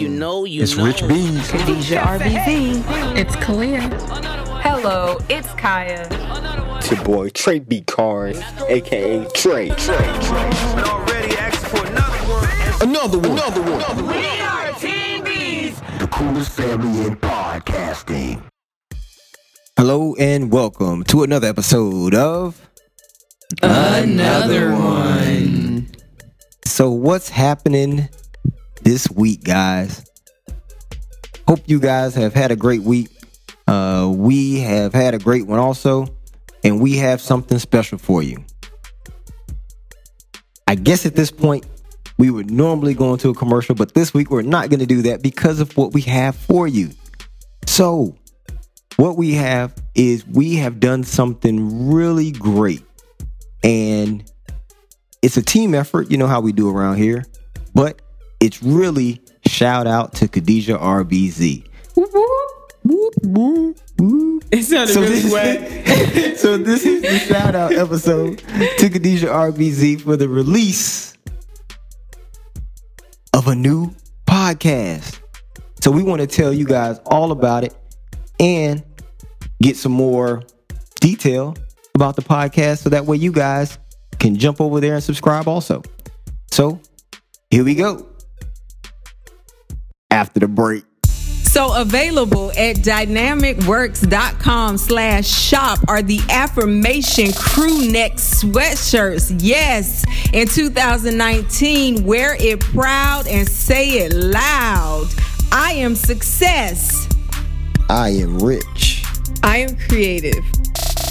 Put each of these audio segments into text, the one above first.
you mm. know, you it's know. Rich Beans. Khadijah RBZ. It's Kalia. Hello, it's Kaya. It's your boy Trey B. Cars, aka Trey. Trey. Trey. Another one. Another one. We are Team Bees. The coolest family in podcasting. Hello and welcome to another episode of Another one. So what's happening this week, guys? Hope you guys have had a great week. Uh, we have had a great one also, and we have something special for you. I guess at this point, we would normally go into a commercial, but this week we're not going to do that because of what we have for you. So, what we have is we have done something really great, and it's a team effort. You know how we do around here, but it's really shout out to Khadijah RBZ. It sounded So really this, wet. so this is the shout out episode to Khadijah RBZ for the release of a new podcast. So we want to tell you guys all about it and get some more detail about the podcast so that way you guys can jump over there and subscribe also. So here we go. After the break. So available at dynamicworks.com slash shop are the affirmation crew neck sweatshirts. Yes, in 2019, wear it proud and say it loud. I am success. I am rich. I am creative.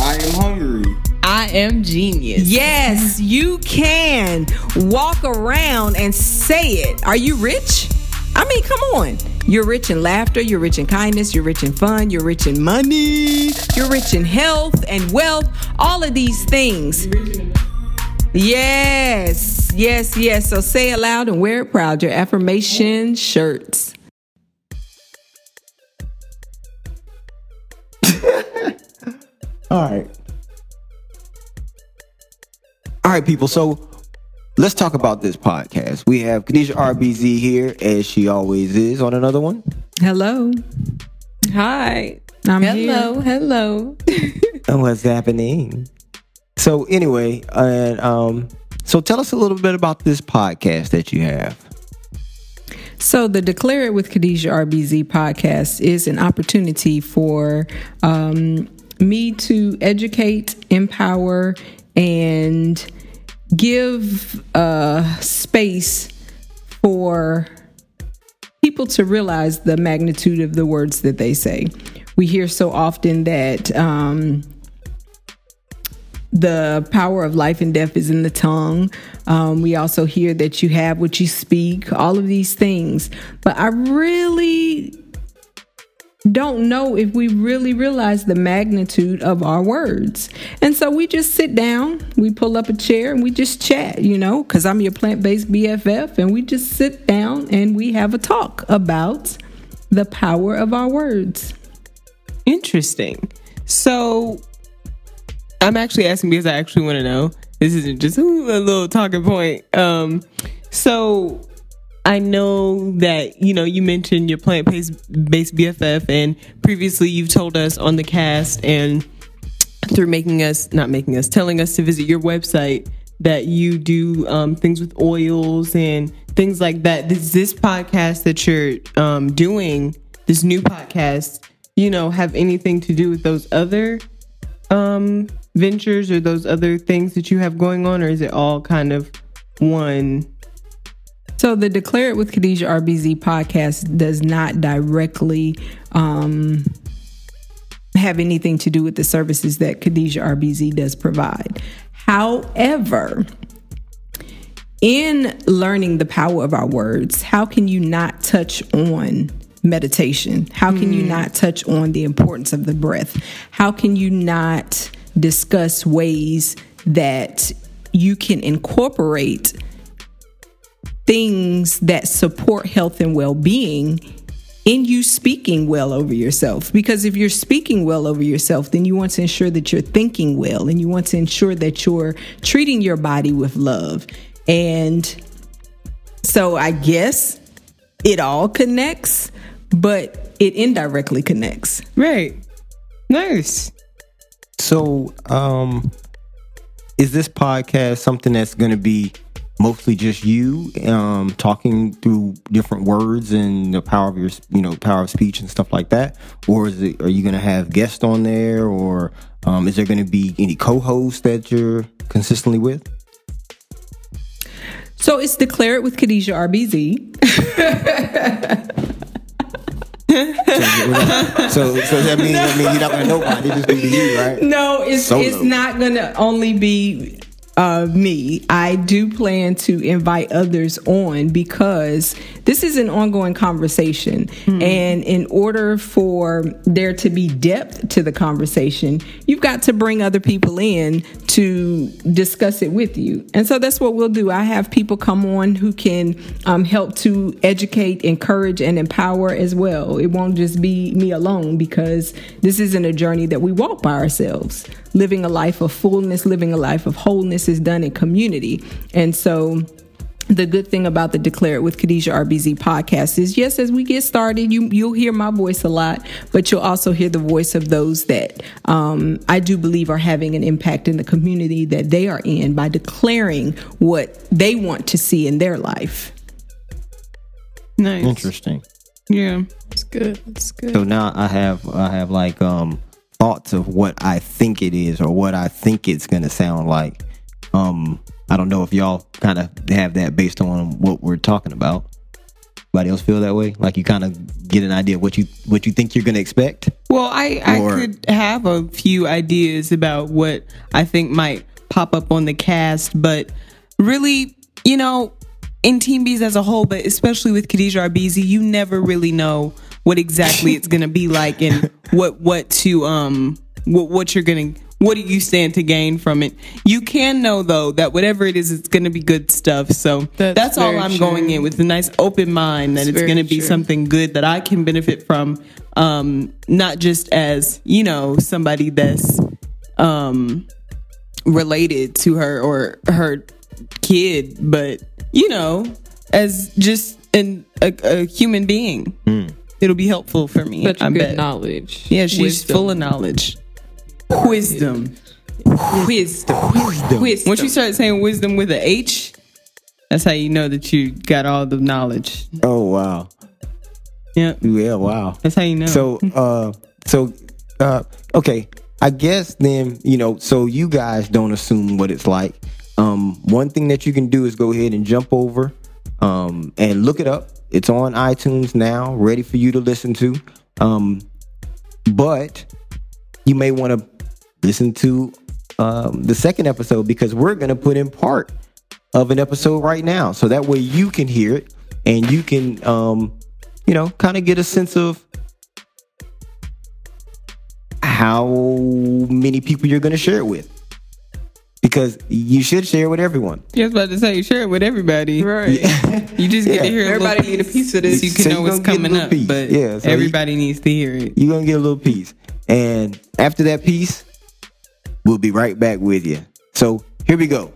I am hungry. I am genius. Yes, you can walk around and say it. Are you rich? I mean, come on. You're rich in laughter, you're rich in kindness, you're rich in fun, you're rich in money, you're rich in health and wealth, all of these things. Yes, yes, yes. So say it loud and wear it proud. Your affirmation shirts. All right. All right, people. So let's talk about this podcast. We have Khadijah RBZ here, as she always is, on another one. Hello. Hi. I'm hello. here. Hello. And what's happening? So anyway, and um, so tell us a little bit about this podcast that you have. So, the Declare It with Khadijah RBZ podcast is an opportunity for um, me to educate, empower, and give uh, space for people to realize the magnitude of the words that they say. We hear so often that. Um, the power of life and death is in the tongue. Um, we also hear that you have what you speak, all of these things. But I really don't know if we really realize the magnitude of our words. And so we just sit down, we pull up a chair, and we just chat, you know, because I'm your plant based BFF, and we just sit down and we have a talk about the power of our words. Interesting. So I'm actually asking because I actually want to know. This isn't just a little talking point. Um, so I know that you know you mentioned your plant based based BFF, and previously you've told us on the cast and through making us not making us telling us to visit your website that you do um, things with oils and things like that. Does this podcast that you're um, doing, this new podcast, you know, have anything to do with those other um, ventures or those other things that you have going on, or is it all kind of one? So the Declare It with Khadijah RBZ podcast does not directly um, have anything to do with the services that Khadijah RBZ does provide. However, in learning the power of our words, how can you not touch on meditation? How can you not touch on the importance of the breath? How can you not discuss ways that you can incorporate things that support health and well being in you speaking well over yourself. Because if you're speaking well over yourself, then you want to ensure that you're thinking well and you want to ensure that you're treating your body with love. And so I guess it all connects, but it indirectly connects. Right. Nice. So, um, is this podcast something that's going to be mostly just you um, talking through different words and the power of your, you know, power of speech and stuff like that, or is it? Are you going to have guests on there, or um, is there going to be any co-hosts that you're consistently with? So it's Declare It with Khadijah RBZ. So, so that means that means you're not going to nobody. It just to be you, right? No, it's Solo. it's not gonna only be uh, me. I do plan to invite others on because this is an ongoing conversation, and in order for there to be depth to the conversation, you've got to bring other people in to discuss it with you. And so that's what we'll do. I have people come on who can um, help to educate, encourage, and empower as well. It won't just be me alone because this isn't a journey that we walk by ourselves. Living a life of fullness, living a life of wholeness is done in community. And so the good thing about the Declare It with Khadijah RBZ podcast is yes, as we get started, you you'll hear my voice a lot, but you'll also hear the voice of those that um, I do believe are having an impact in the community that they are in by declaring what they want to see in their life. Nice. Interesting. Yeah. It's good. It's good. So now I have I have like um thoughts of what I think it is or what I think it's gonna sound like. Um I don't know if y'all kind of have that based on what we're talking about. Anybody else feel that way? Like you kind of get an idea of what you what you think you're gonna expect? Well, I, I Or- could have a few ideas about what I think might pop up on the cast, but really, you know, in Team Bees as a whole, but especially with Khadijah RBZ, you never really know what exactly it's gonna be like and what what to um what what you're gonna what do you stand to gain from it? You can know though that whatever it is, it's gonna be good stuff. So That's that's, all I'm true. going in with a nice open mind that That's it's gonna be true. something something good that I can benefit from, um, not just as you know somebody that's um, related to her or her kid, but you know, as just an a, a human being. It'll be helpful for me. Such I good bet. knowledge. Yeah, she's Wisdom. full of knowledge. Wisdom. wisdom. Wisdom. Once you start saying wisdom with a H, that's how you know that you got all the knowledge. Oh wow. Yeah, Yeah, wow. that's how you know. So uh so uh okay, I guess then, you know, so you guys don't assume what it's like. Um one thing that you can do is go ahead and jump over um and look it up. It's on iTunes now, ready for you to listen to. Um but you may want to listen to um, the second episode because we're going to put in part of an episode right now. So that way you can hear it and you can, um, you know, kind of get a sense of how many people you're going to share it with. Because you should share it with everyone. Yeah, I was about to say, share it with everybody. Right. You just get Yeah. to hear Everybody everybody need a piece of this. you can So know what's gonna get a coming up. piece. But Yeah, so you- everybody needs to hear it. You're going to get a little piece. And after that piece, we'll be right back with you. So here we go.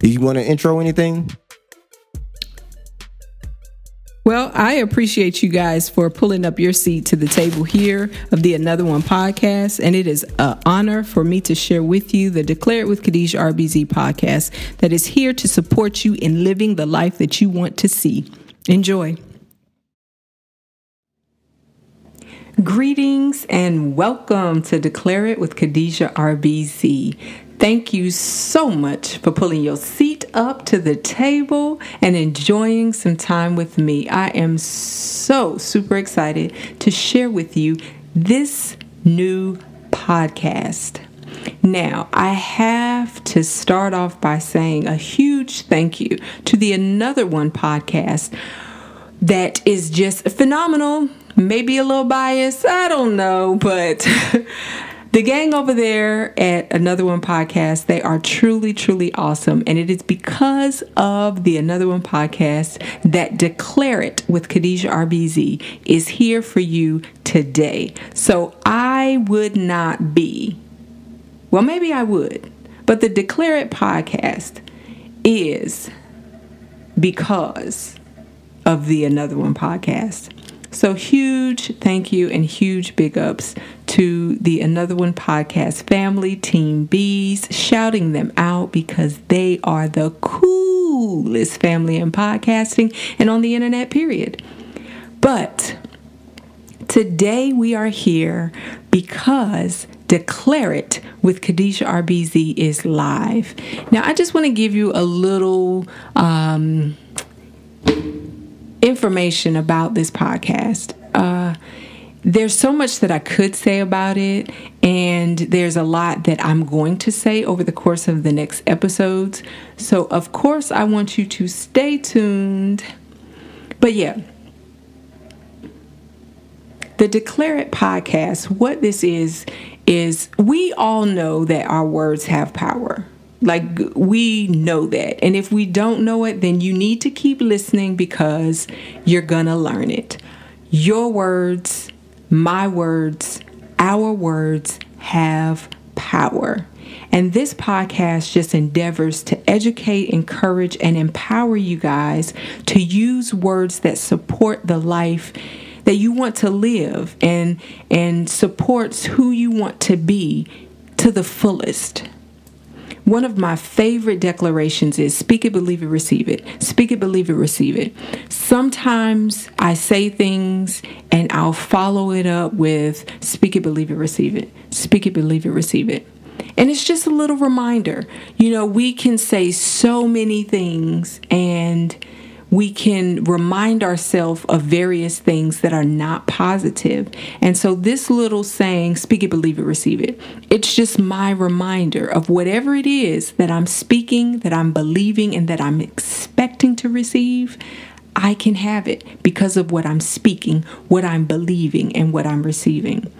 Do you want to intro anything? Well, I appreciate you guys for pulling up your seat to the table here of the Another One podcast. And it is an honor for me to share with you the Declare It with Khadijah RBZ podcast that is here to support you in living the life that you want to see. Enjoy. Greetings and welcome to Declare It with Khadijah RBZ. Thank you so much for pulling your seat up to the table and enjoying some time with me. I am so super excited to share with you this new podcast. Now, I have to start off by saying a huge thank you to the Another One podcast that is just phenomenal. Maybe a little biased, I don't know, but the gang over there at Another One podcast, they are truly, truly awesome. And it is because of the Another One podcast that Declare It with Khadijah RBZ is here for you today. So I would not be, well, maybe I would, but the Declare It podcast is because of the Another One podcast. So, huge thank you and huge big ups to the Another One podcast family, Team Bees, shouting them out because they are the coolest family in podcasting and on the internet, period. But today we are here because Declare It with Khadijah RBZ is live. Now, I just want to give you a little. Um, information about this podcast. Uh, there's so much that I could say about it, and there's a lot that I'm going to say over the course of the next episodes. So, of course, I want you to stay tuned. But yeah, the Declare It podcast, what this is, is we all know that our words have power. Like we know that. And if we don't know it, then you need to keep listening because you're going to learn it. Your words, my words, our words have power. And this podcast just endeavors to educate, encourage, and empower you guys to use words that support the life that you want to live and and supports who you want to be to the fullest. One of my favorite declarations is speak it, believe it, receive it. Speak it, believe it, receive it. Sometimes I say things and I'll follow it up with speak it, believe it, receive it. Speak it, believe it, receive it. And it's just a little reminder. You know, we can say so many things and we can remind ourselves of various things that are not positive. And so, this little saying, speak it, believe it, receive it, it's just my reminder of whatever it is that I'm speaking, that I'm believing, and that I'm expecting to receive. I can have it because of what I'm speaking, what I'm believing, and what I'm receiving.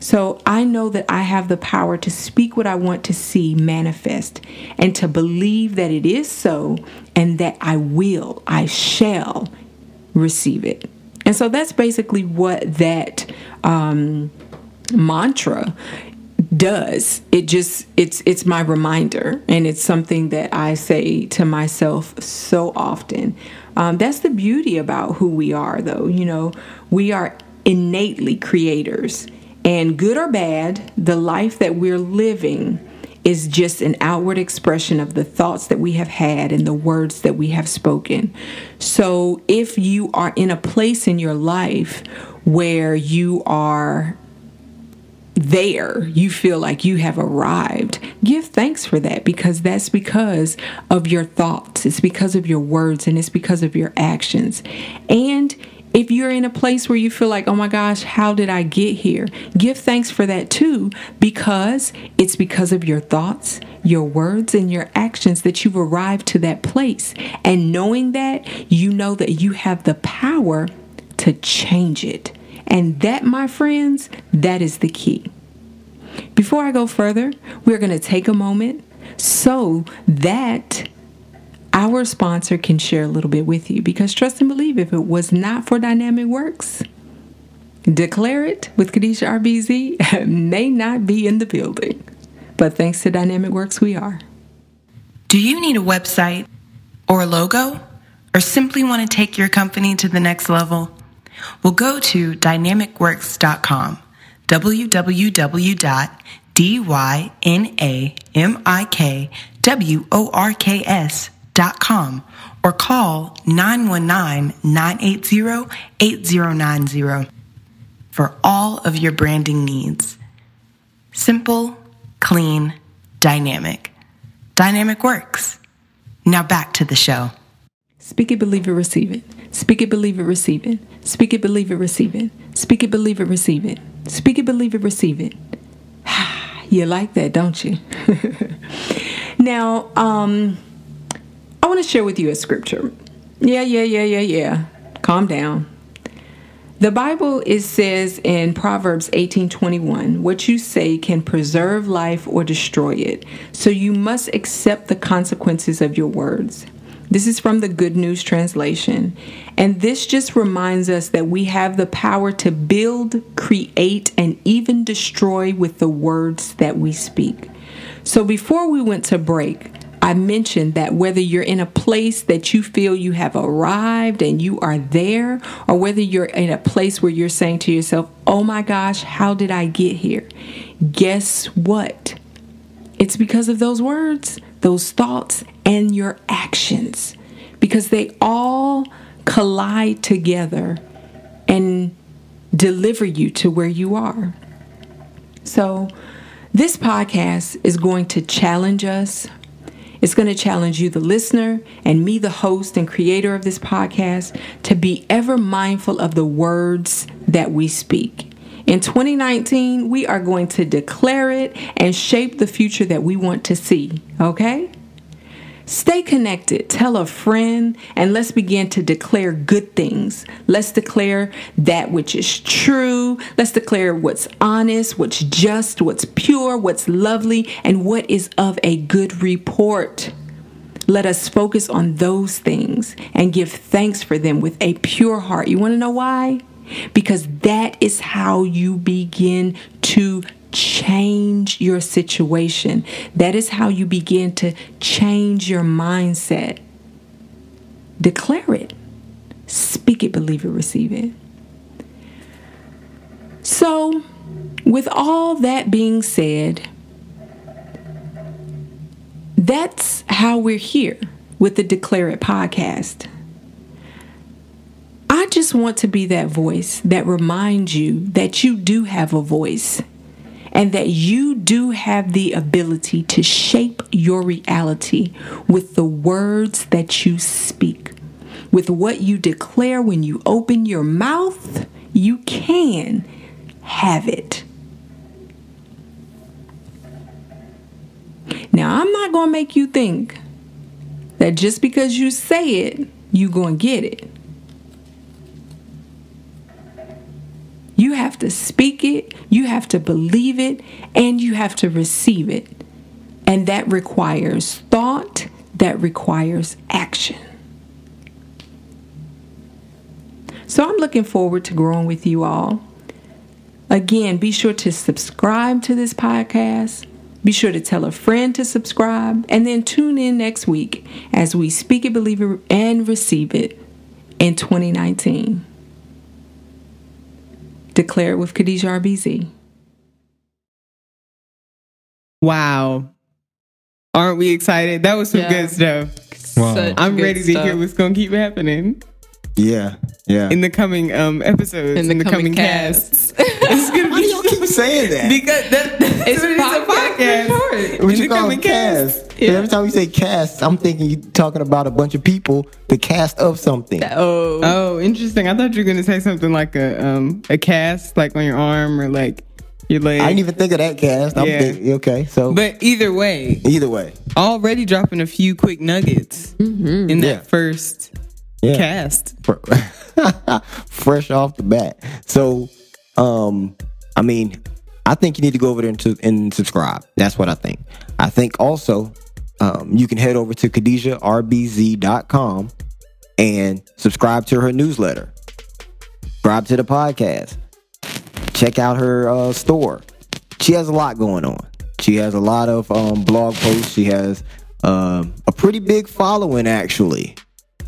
So I know that I have the power to speak what I want to see manifest and to believe that it is so and that I will, I shall receive it. And so that's basically what that um, mantra does it just it's it's my reminder and it's something that i say to myself so often um, that's the beauty about who we are though you know we are innately creators and good or bad, the life that we're living is just an outward expression of the thoughts that we have had and the words that we have spoken. So if you are in a place in your life where you are there, you feel like you have arrived. Give thanks for that because that's because of your thoughts, it's because of your words, and it's because of your actions. And if you're in a place where you feel like, oh my gosh, how did I get here? Give thanks for that too, because it's because of your thoughts, your words, and your actions that you've arrived to that place. And knowing that, you know that you have the power to change it. And that, my friends, that is the key. Before I go further, we're going to take a moment so that our sponsor can share a little bit with you because trust and believe if it was not for Dynamic Works, Declare It with Khadijah RBZ may not be in the building. But thanks to Dynamic Works, we are. Do you need a website or a logo or simply want to take your company to the next level? Well, go to dynamicworks.com, www.dynamicworks.com com or call 919-980-8090 for all of your branding needs. Simple, clean, dynamic. Dynamic works. Now back to the show. Speak it, believe it, receive it. Speak it, believe it, receive it. Speak it, believe it, receive it. Speak it, believe it, receive it. Speak it, believe it, receive it. you like that, don't you? now, um, I want to share with you a scripture. Yeah, yeah, yeah, yeah, yeah. Calm down. The Bible it says in Proverbs 18:21, what you say can preserve life or destroy it. So you must accept the consequences of your words. This is from the Good News translation. And this just reminds us that we have the power to build, create, and even destroy with the words that we speak. So before we went to break, I mentioned that whether you're in a place that you feel you have arrived and you are there, or whether you're in a place where you're saying to yourself, oh my gosh, how did I get here? Guess what? It's because of those words, those thoughts, and your actions, because they all collide together and deliver you to where you are. So, this podcast is going to challenge us. It's going to challenge you, the listener, and me, the host and creator of this podcast, to be ever mindful of the words that we speak. In 2019, we are going to declare it and shape the future that we want to see, okay? Stay connected, tell a friend, and let's begin to declare good things. Let's declare that which is true. Let's declare what's honest, what's just, what's pure, what's lovely, and what is of a good report. Let us focus on those things and give thanks for them with a pure heart. You want to know why? Because that is how you begin to change your situation. That is how you begin to change your mindset. Declare it, speak it, believe it, receive it. So, with all that being said, that's how we're here with the Declare It podcast. I just want to be that voice that reminds you that you do have a voice and that you do have the ability to shape your reality with the words that you speak. With what you declare when you open your mouth, you can have it. Now, I'm not going to make you think that just because you say it, you're going to get it. You have to speak it, you have to believe it, and you have to receive it. And that requires thought, that requires action. So I'm looking forward to growing with you all. Again, be sure to subscribe to this podcast. Be sure to tell a friend to subscribe and then tune in next week as we speak it, believe it, and receive it in 2019. Declare it with Khadijah RBZ. Wow. Aren't we excited? That was some Yeah. good stuff. Wow. Such I'm good ready to stuff. hear what's going to keep happening Yeah, yeah. in the coming um episodes, in the, coming, casts. it's going to be do y'all keep saying that? because that, that's It's what it's a podcast podcast. for short. What in you call coming cast? cast. Every time you say cast, I'm thinking you're talking about a bunch of people, the cast of something. Oh, Oh, interesting. I thought you were going to say something like a um a cast like on your arm or like your leg. I didn't even think of that cast. I'm Yeah. thinking, okay, so but either way, either way, already dropping a few quick nuggets in that Yeah. first yeah. cast. fresh off the bat. So, um, I mean, I think you need to go over there and, to, and subscribe. That's what I think. I think also um, you can head over to KhadijahRBZ.com and subscribe to her newsletter. Subscribe to the podcast. Check out her uh, store. She has a lot going on. She has a lot of um, blog posts. She has um, a pretty big following, actually.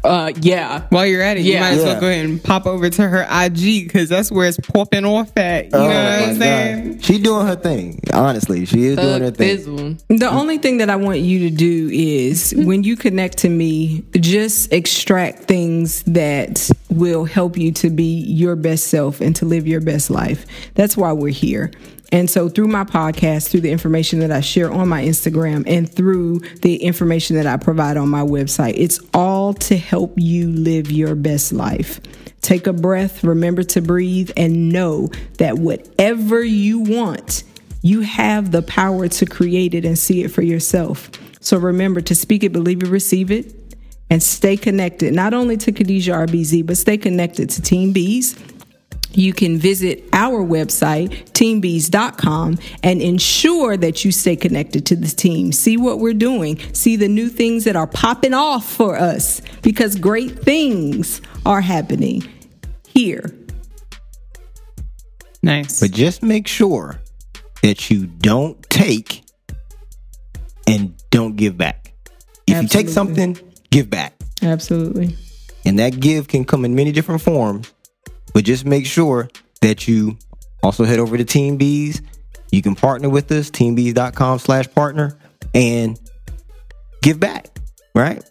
Uh, yeah. While you're at it, you might as Yeah. well go ahead and pop over to her IG because that's where it's popping off at. You know Oh, what I'm saying? God. She doing her thing. Honestly, she is doing her Thug thing. Fizzle. The only thing that I want you to do is when you connect to me, just extract things that will help you to be your best self and to live your best life. That's why we're here. And so, through my podcast, through the information that I share on my Instagram, and through the information that I provide on my website, it's all to help you live your best life. Take a breath, remember to breathe, and know that whatever you want, you have the power to create it and see it for yourself. So remember to speak it, believe it, receive it, and stay connected, not only to Khadijah RBZ, but stay connected to Team Bees. You can visit our website, teambees.com, and ensure that you stay connected to the team. See what we're doing, see the new things that are popping off for us because great things are happening here. Nice. But just make sure that you don't take and don't give back. If you take something, give back. Absolutely. And that give can come in many different forms, but just make sure that you also head over to Team Bees. You can partner with us, teambees.com slash partner, and give back, right?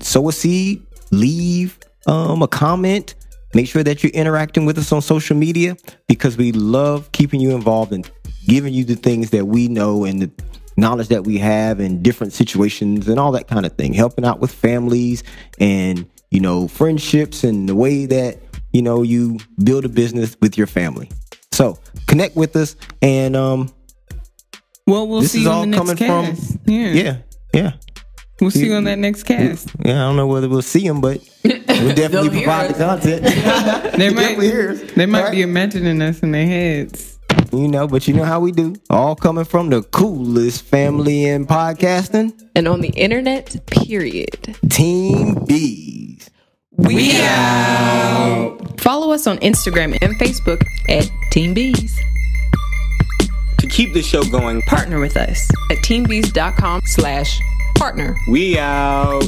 Sow a seed, leave um, a comment. Make sure that you're interacting with us on social media because we love keeping you involved and giving you the things that we know and the knowledge that we have in different situations and all that kind of thing. Helping out with families and, you know, friendships and the way that, you know, you build a business with your family. So connect with us and um Well, we'll this see is you all on the next coming cast. from yeah. yeah, yeah. We'll see you on that next cast. Yeah, I don't know whether we'll see them, but we'll definitely hear provide the content. They might, definitely hear they might Right? be imagining us in their heads. you know, but you know how we do. All coming from the coolest family in podcasting, And on the internet, period. Team Bees. We out. Follow us on Instagram and Facebook at Team Bees. To keep the show going, Partner with us at teambees.com slash partner. we out.